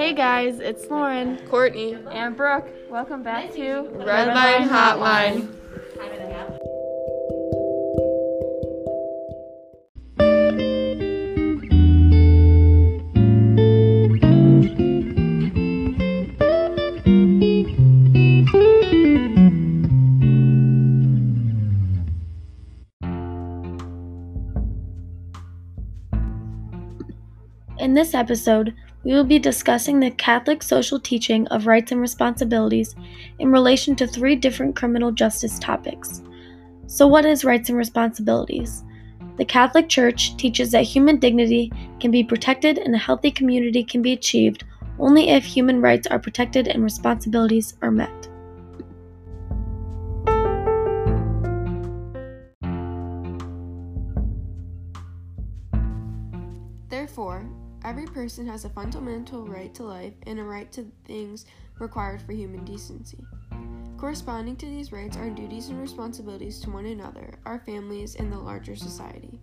Hey guys, it's Lauren. Courtney. And Brooke. Welcome back to Redline Hotline. In this episode, we will be discussing the Catholic social teaching of rights and responsibilities in relation to three different criminal justice topics. So, what is rights and responsibilities? The Catholic Church teaches that human dignity can be protected and a healthy community can be achieved only if human rights are protected and responsibilities are met. Therefore, every person has a fundamental right to life and a right to things required for human decency. Corresponding to these rights are duties and responsibilities to one another, our families, and the larger society.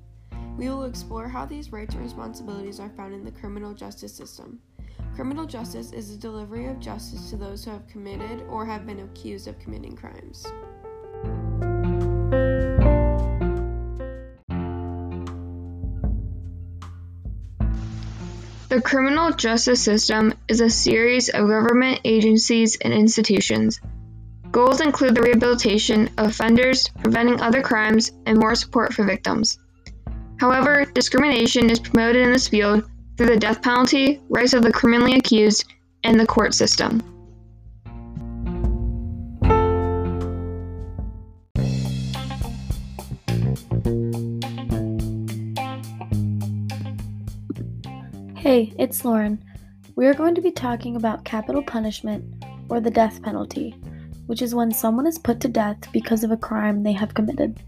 We will explore how these rights and responsibilities are found in the criminal justice system. Criminal justice is the delivery of justice to those who have committed or have been accused of committing crimes. The criminal justice system is a series of government agencies and institutions. Goals include the rehabilitation of offenders, preventing other crimes, and more support for victims. However, discrimination is promoted in this field through the death penalty, rights of the criminally accused, and the court system. Hey, it's Lauren. We are going to be talking about capital punishment, or the death penalty, which is when someone is put to death because of a crime they have committed.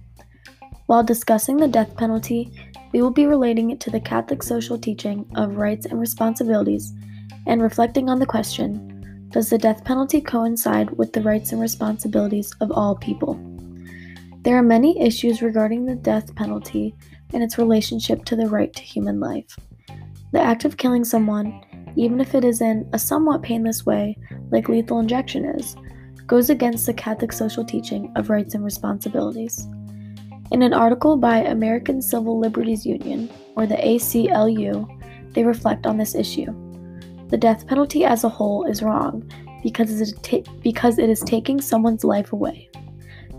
While discussing the death penalty, we will be relating it to the Catholic social teaching of rights and responsibilities and reflecting on the question Does the death penalty coincide with the rights and responsibilities of all people? There are many issues regarding the death penalty and its relationship to the right to human life. The act of killing someone, even if it is in a somewhat painless way, like lethal injection is, goes against the Catholic social teaching of rights and responsibilities. In an article by American Civil Liberties Union, or the ACLU, they reflect on this issue. The death penalty as a whole is wrong because it, ta- because it is taking someone's life away.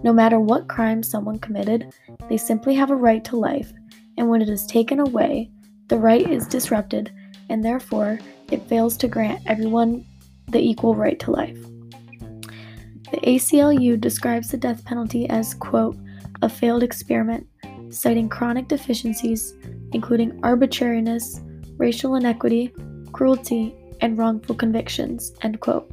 No matter what crime someone committed, they simply have a right to life, and when it is taken away, the right is disrupted, and therefore it fails to grant everyone the equal right to life. The ACLU describes the death penalty as, quote, a failed experiment, citing chronic deficiencies, including arbitrariness, racial inequity, cruelty, and wrongful convictions, end quote.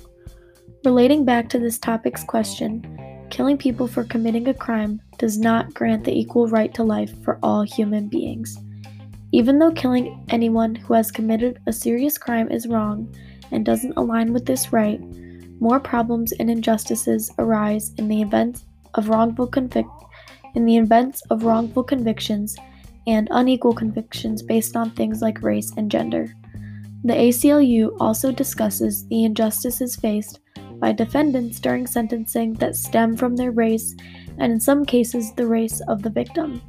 Relating back to this topic's question, killing people for committing a crime does not grant the equal right to life for all human beings. Even though killing anyone who has committed a serious crime is wrong and doesn't align with this right, more problems and injustices arise in the event of wrongful convic- in the events of wrongful convictions and unequal convictions based on things like race and gender. The ACLU also discusses the injustices faced by defendants during sentencing that stem from their race and in some cases the race of the victim.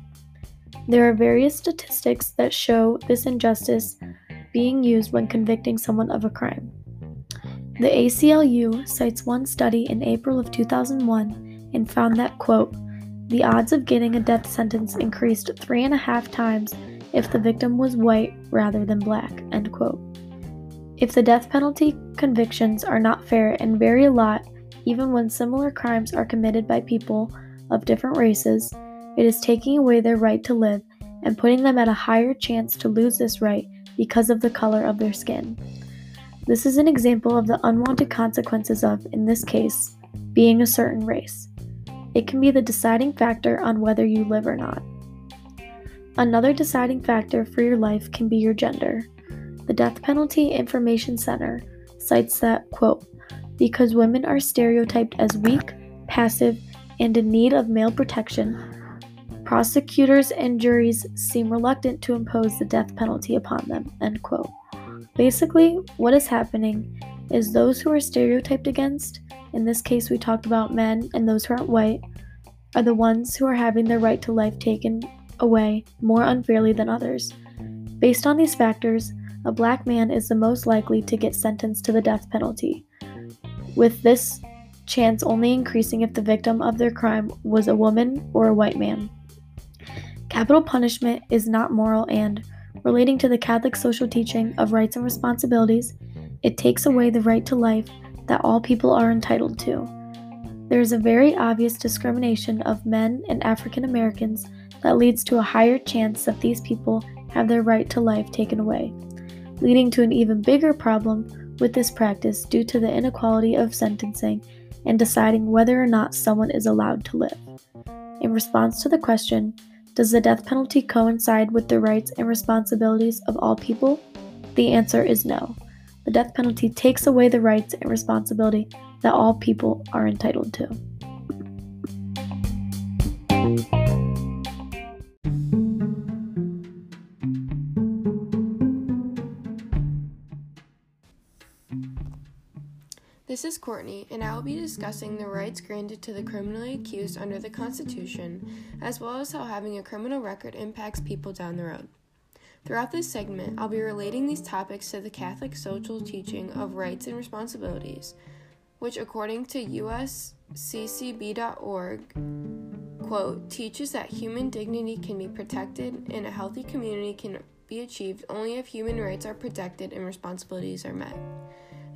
There are various statistics that show this injustice being used when convicting someone of a crime. The ACLU cites one study in April of 2001 and found that, quote, the odds of getting a death sentence increased three and a half times if the victim was white rather than black, end quote. If the death penalty convictions are not fair and vary a lot, even when similar crimes are committed by people of different races, it is taking away their right to live and putting them at a higher chance to lose this right because of the color of their skin. This is an example of the unwanted consequences of, in this case, being a certain race. It can be the deciding factor on whether you live or not. Another deciding factor for your life can be your gender. The Death Penalty Information Center cites that, quote, because women are stereotyped as weak, passive, and in need of male protection, prosecutors and juries seem reluctant to impose the death penalty upon them, end quote. Basically, what is happening is those who are stereotyped against, in this case we talked about men and those who aren't white, are the ones who are having their right to life taken away more unfairly than others. Based on these factors, a black man is the most likely to get sentenced to the death penalty, with this chance only increasing if the victim of their crime was a woman or a white man. Capital punishment is not moral and, relating to the Catholic social teaching of rights and responsibilities, it takes away the right to life that all people are entitled to. There is a very obvious discrimination of men and African Americans that leads to a higher chance that these people have their right to life taken away, leading to an even bigger problem with this practice due to the inequality of sentencing and deciding whether or not someone is allowed to live. In response to the question, does the death penalty coincide with the rights and responsibilities of all people? The answer is no. The death penalty takes away the rights and responsibility that all people are entitled to. This is Courtney, and I will be discussing the rights granted to the criminally accused under the Constitution, as well as how having a criminal record impacts people down the road. Throughout this segment, I'll be relating these topics to the Catholic social teaching of rights and responsibilities, which, according to usccb.org, quote, teaches that human dignity can be protected and a healthy community can be achieved only if human rights are protected and responsibilities are met.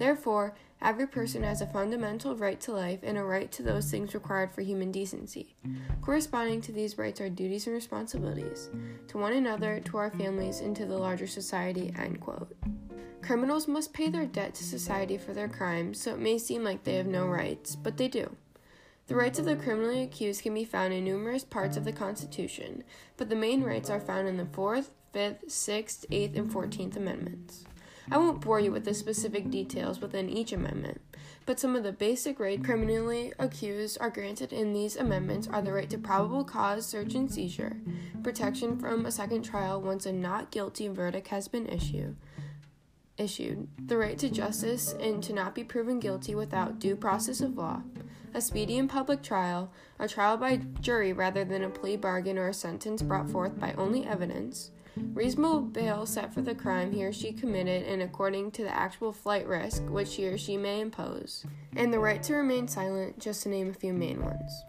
Therefore, every person has a fundamental right to life and a right to those things required for human decency. Corresponding to these rights are duties and responsibilities to one another, to our families, and to the larger society. End quote. Criminals must pay their debt to society for their crimes, so it may seem like they have no rights, but they do. The rights of the criminally accused can be found in numerous parts of the Constitution, but the main rights are found in the 4th, 5th, 6th, 8th, and 14th Amendments. I won't bore you with the specific details within each amendment, but some of the basic rights criminally accused are granted in these amendments are the right to probable cause search and seizure, protection from a second trial once a not guilty verdict has been issued, issued, the right to justice and to not be proven guilty without due process of law, a speedy and public trial, a trial by jury rather than a plea bargain or a sentence brought forth by only evidence, reasonable bail set for the crime he or she committed and according to the actual flight risk which he or she may impose, and the right to remain silent, just to name a few main ones.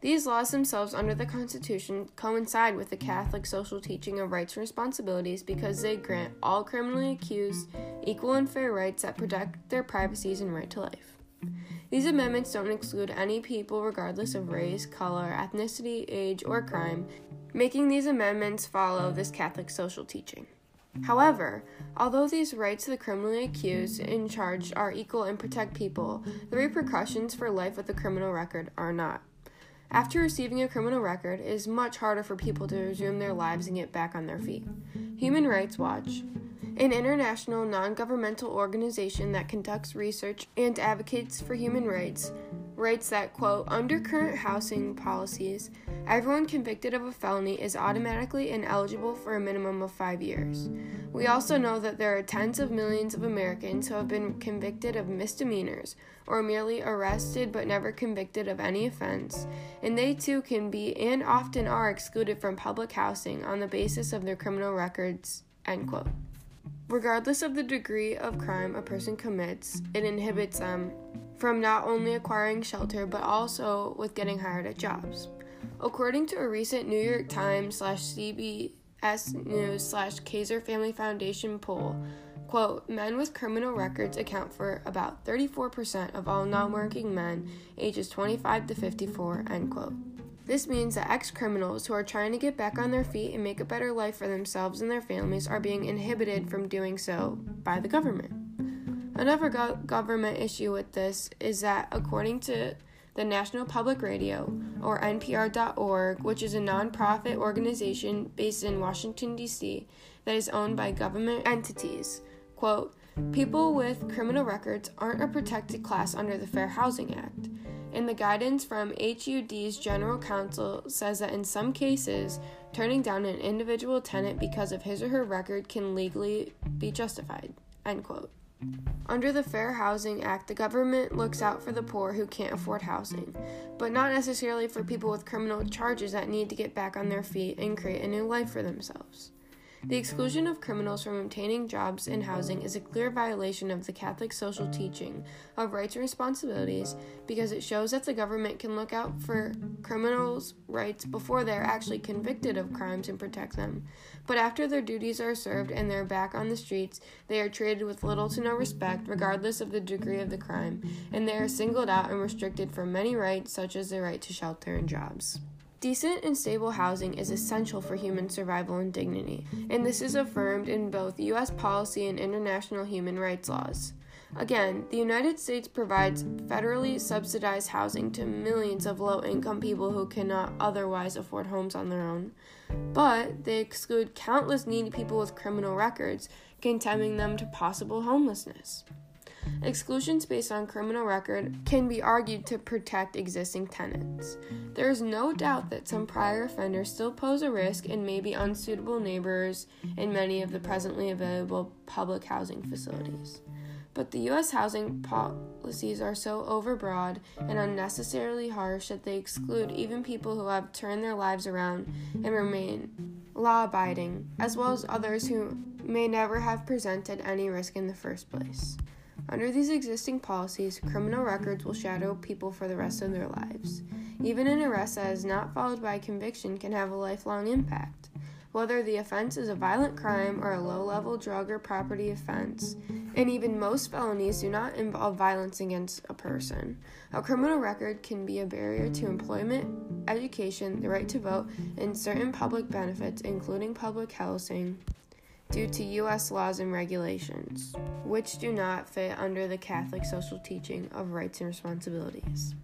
These laws themselves under the Constitution coincide with the Catholic social teaching of rights and responsibilities because they grant all criminally accused equal and fair rights that protect their privacies and right to life. These amendments don't exclude any people regardless of race, color, ethnicity, age, or crime, making these amendments follow this Catholic social teaching. However, although these rights of the criminally accused and charged are equal and protect people, the repercussions for life with a criminal record are not. After receiving a criminal record, it is much harder for people to resume their lives and get back on their feet. Human Rights Watch, an international non governmental organization that conducts research and advocates for human rights, writes that, quote, under current housing policies, everyone convicted of a felony is automatically ineligible for a minimum of five years. We also know that there are tens of millions of Americans who have been convicted of misdemeanors or merely arrested but never convicted of any offense, and they too can be and often are excluded from public housing on the basis of their criminal records, end quote. Regardless of the degree of crime a person commits, it inhibits them from not only acquiring shelter but also with getting hired at jobs. According to a recent New York Times slash CBS News slash Kaiser Family Foundation poll, quote, men with criminal records account for about 34% of all non-working men ages 25 to 54, end quote. This means that ex criminals who are trying to get back on their feet and make a better life for themselves and their families are being inhibited from doing so by the government. Another go- government issue with this is that, according to the National Public Radio, or NPR.org, which is a nonprofit organization based in Washington, D.C., that is owned by government entities, quote, People with criminal records aren't a protected class under the Fair Housing Act. And the guidance from HUD's General Counsel says that in some cases, turning down an individual tenant because of his or her record can legally be justified. End quote. Under the Fair Housing Act, the government looks out for the poor who can't afford housing, but not necessarily for people with criminal charges that need to get back on their feet and create a new life for themselves. The exclusion of criminals from obtaining jobs and housing is a clear violation of the Catholic social teaching of rights and responsibilities because it shows that the government can look out for criminals' rights before they're actually convicted of crimes and protect them. But after their duties are served and they're back on the streets, they are treated with little to no respect, regardless of the degree of the crime, and they are singled out and restricted from many rights, such as the right to shelter and jobs. Decent and stable housing is essential for human survival and dignity, and this is affirmed in both U.S. policy and international human rights laws. Again, the United States provides federally subsidized housing to millions of low income people who cannot otherwise afford homes on their own, but they exclude countless needy people with criminal records, condemning them to possible homelessness. Exclusions based on criminal record can be argued to protect existing tenants. There is no doubt that some prior offenders still pose a risk and may be unsuitable neighbors in many of the presently available public housing facilities. But the U.S. housing policies are so overbroad and unnecessarily harsh that they exclude even people who have turned their lives around and remain law abiding, as well as others who may never have presented any risk in the first place. Under these existing policies, criminal records will shadow people for the rest of their lives. Even an arrest that is not followed by a conviction can have a lifelong impact. Whether the offense is a violent crime or a low level drug or property offense, and even most felonies do not involve violence against a person. A criminal record can be a barrier to employment, education, the right to vote, and certain public benefits, including public housing, due to U.S. laws and regulations, which do not fit under the Catholic social teaching of rights and responsibilities.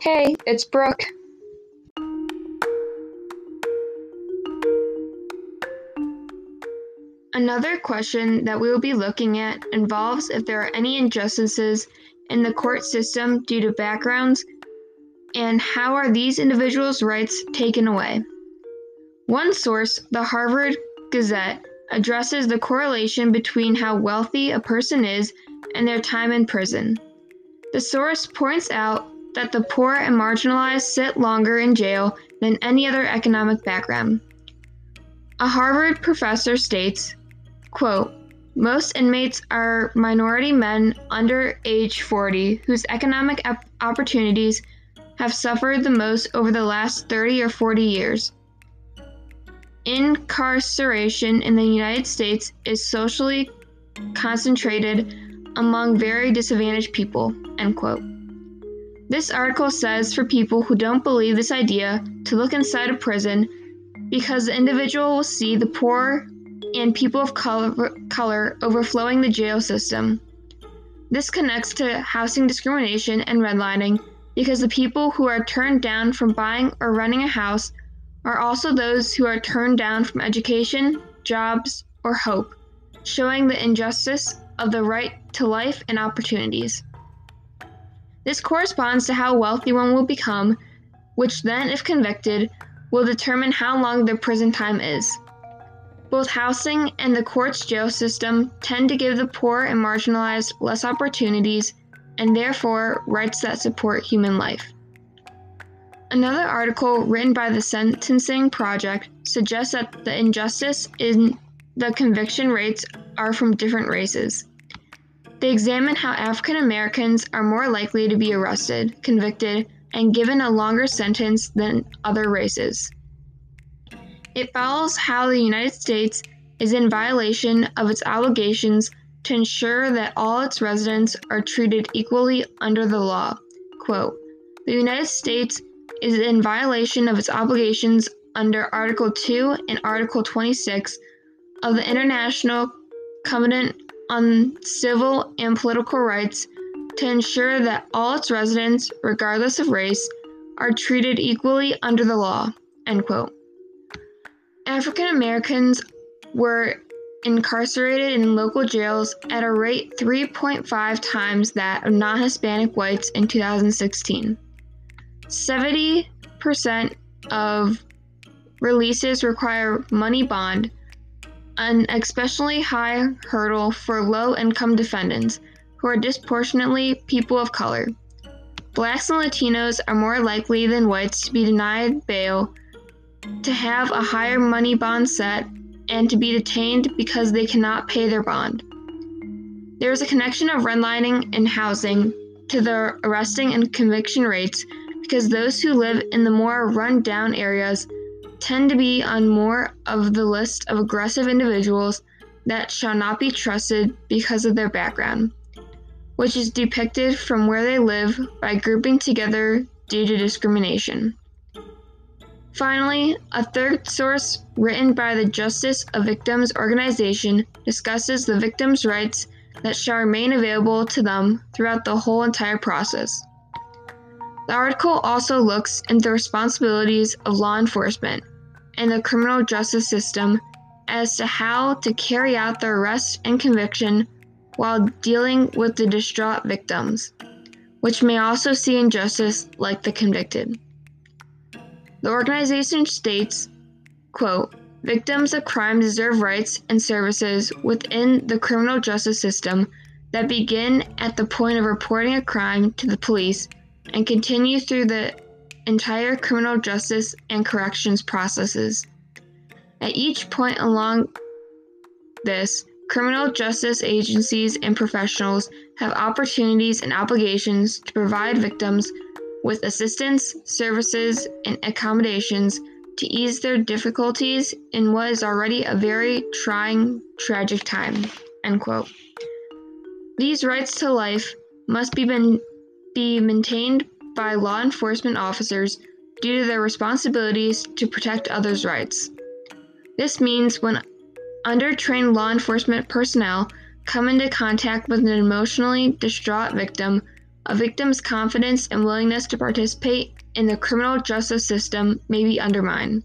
Hey, it's Brooke. Another question that we will be looking at involves if there are any injustices in the court system due to backgrounds, and how are these individuals' rights taken away? One source, the Harvard Gazette, addresses the correlation between how wealthy a person is and their time in prison. The source points out that the poor and marginalized sit longer in jail than any other economic background. A Harvard professor states, quote, most inmates are minority men under age 40 whose economic op- opportunities have suffered the most over the last 30 or 40 years. Incarceration in the United States is socially concentrated among very disadvantaged people. End quote. This article says for people who don't believe this idea to look inside a prison because the individual will see the poor and people of color, color overflowing the jail system. This connects to housing discrimination and redlining because the people who are turned down from buying or renting a house are also those who are turned down from education, jobs, or hope, showing the injustice of the right to life and opportunities. This corresponds to how wealthy one will become, which then, if convicted, will determine how long their prison time is. Both housing and the court's jail system tend to give the poor and marginalized less opportunities and therefore rights that support human life. Another article written by the Sentencing Project suggests that the injustice in the conviction rates are from different races. They examine how African Americans are more likely to be arrested, convicted, and given a longer sentence than other races. It follows how the United States is in violation of its obligations to ensure that all its residents are treated equally under the law. Quote, the United States is in violation of its obligations under Article 2 and Article 26 of the International Covenant on Civil and Political Rights to ensure that all its residents, regardless of race, are treated equally under the law. End quote. African Americans were incarcerated in local jails at a rate 3.5 times that of non Hispanic whites in 2016. 70% of releases require money bond, an especially high hurdle for low income defendants who are disproportionately people of color. Blacks and Latinos are more likely than whites to be denied bail, to have a higher money bond set, and to be detained because they cannot pay their bond. There is a connection of redlining and housing to the arresting and conviction rates because those who live in the more run down areas tend to be on more of the list of aggressive individuals that shall not be trusted because of their background, which is depicted from where they live by grouping together due to discrimination. Finally, a third source written by the Justice of Victims organization discusses the victims' rights that shall remain available to them throughout the whole entire process. The article also looks into the responsibilities of law enforcement and the criminal justice system as to how to carry out the arrest and conviction while dealing with the distraught victims, which may also see injustice like the convicted. The organization states, quote, Victims of crime deserve rights and services within the criminal justice system that begin at the point of reporting a crime to the police and continue through the entire criminal justice and corrections processes. At each point along this, criminal justice agencies and professionals have opportunities and obligations to provide victims with assistance, services, and accommodations to ease their difficulties in what is already a very trying, tragic time. End quote. These rights to life must be, been, be maintained by law enforcement officers due to their responsibilities to protect others' rights. This means when undertrained law enforcement personnel come into contact with an emotionally distraught victim, a victim's confidence and willingness to participate in the criminal justice system may be undermined.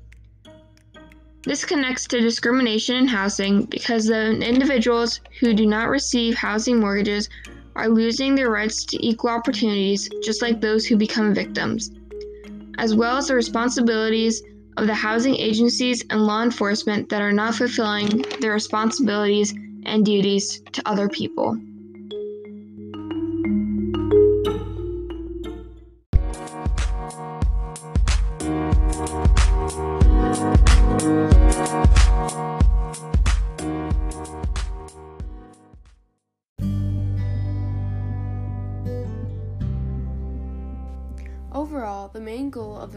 This connects to discrimination in housing because the individuals who do not receive housing mortgages are losing their rights to equal opportunities just like those who become victims, as well as the responsibilities of the housing agencies and law enforcement that are not fulfilling their responsibilities and duties to other people.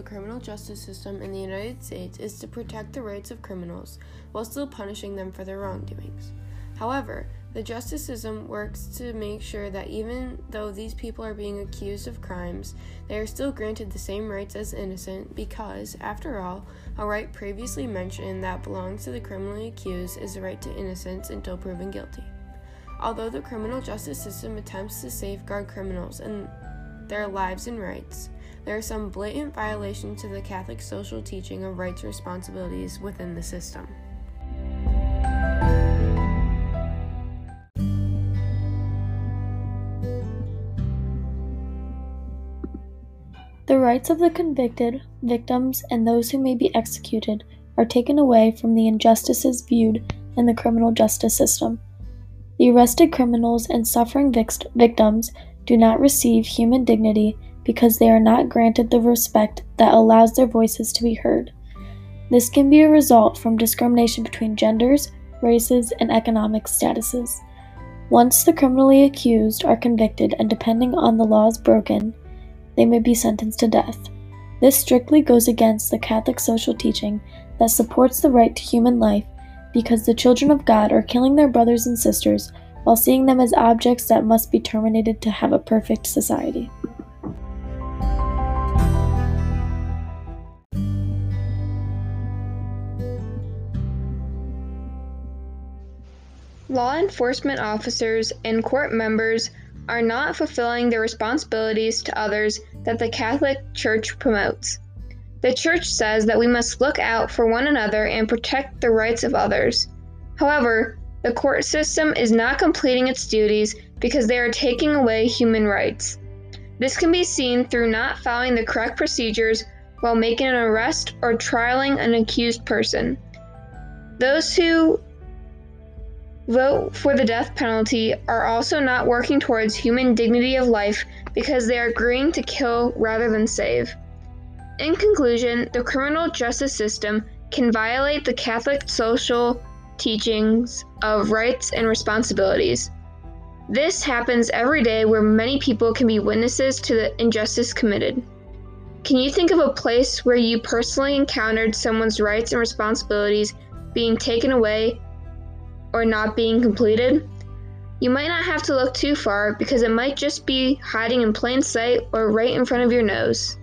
Criminal justice system in the United States is to protect the rights of criminals while still punishing them for their wrongdoings. However, the justice system works to make sure that even though these people are being accused of crimes, they are still granted the same rights as innocent because, after all, a right previously mentioned that belongs to the criminally accused is the right to innocence until proven guilty. Although the criminal justice system attempts to safeguard criminals and their lives and rights, there are some blatant violations to the Catholic social teaching of rights and responsibilities within the system. The rights of the convicted, victims, and those who may be executed are taken away from the injustices viewed in the criminal justice system. The arrested criminals and suffering victims do not receive human dignity because they are not granted the respect that allows their voices to be heard. This can be a result from discrimination between genders, races, and economic statuses. Once the criminally accused are convicted and depending on the laws broken, they may be sentenced to death. This strictly goes against the Catholic social teaching that supports the right to human life because the children of God are killing their brothers and sisters while seeing them as objects that must be terminated to have a perfect society. Law enforcement officers and court members are not fulfilling their responsibilities to others that the Catholic Church promotes. The Church says that we must look out for one another and protect the rights of others. However, the court system is not completing its duties because they are taking away human rights. This can be seen through not following the correct procedures while making an arrest or trialing an accused person. Those who vote for the death penalty are also not working towards human dignity of life because they are agreeing to kill rather than save. In conclusion, the criminal justice system can violate the Catholic social teachings of rights and responsibilities. This happens every day where many people can be witnesses to the injustice committed. Can you think of a place where you personally encountered someone's rights and responsibilities being taken away or not being completed? You might not have to look too far because it might just be hiding in plain sight or right in front of your nose.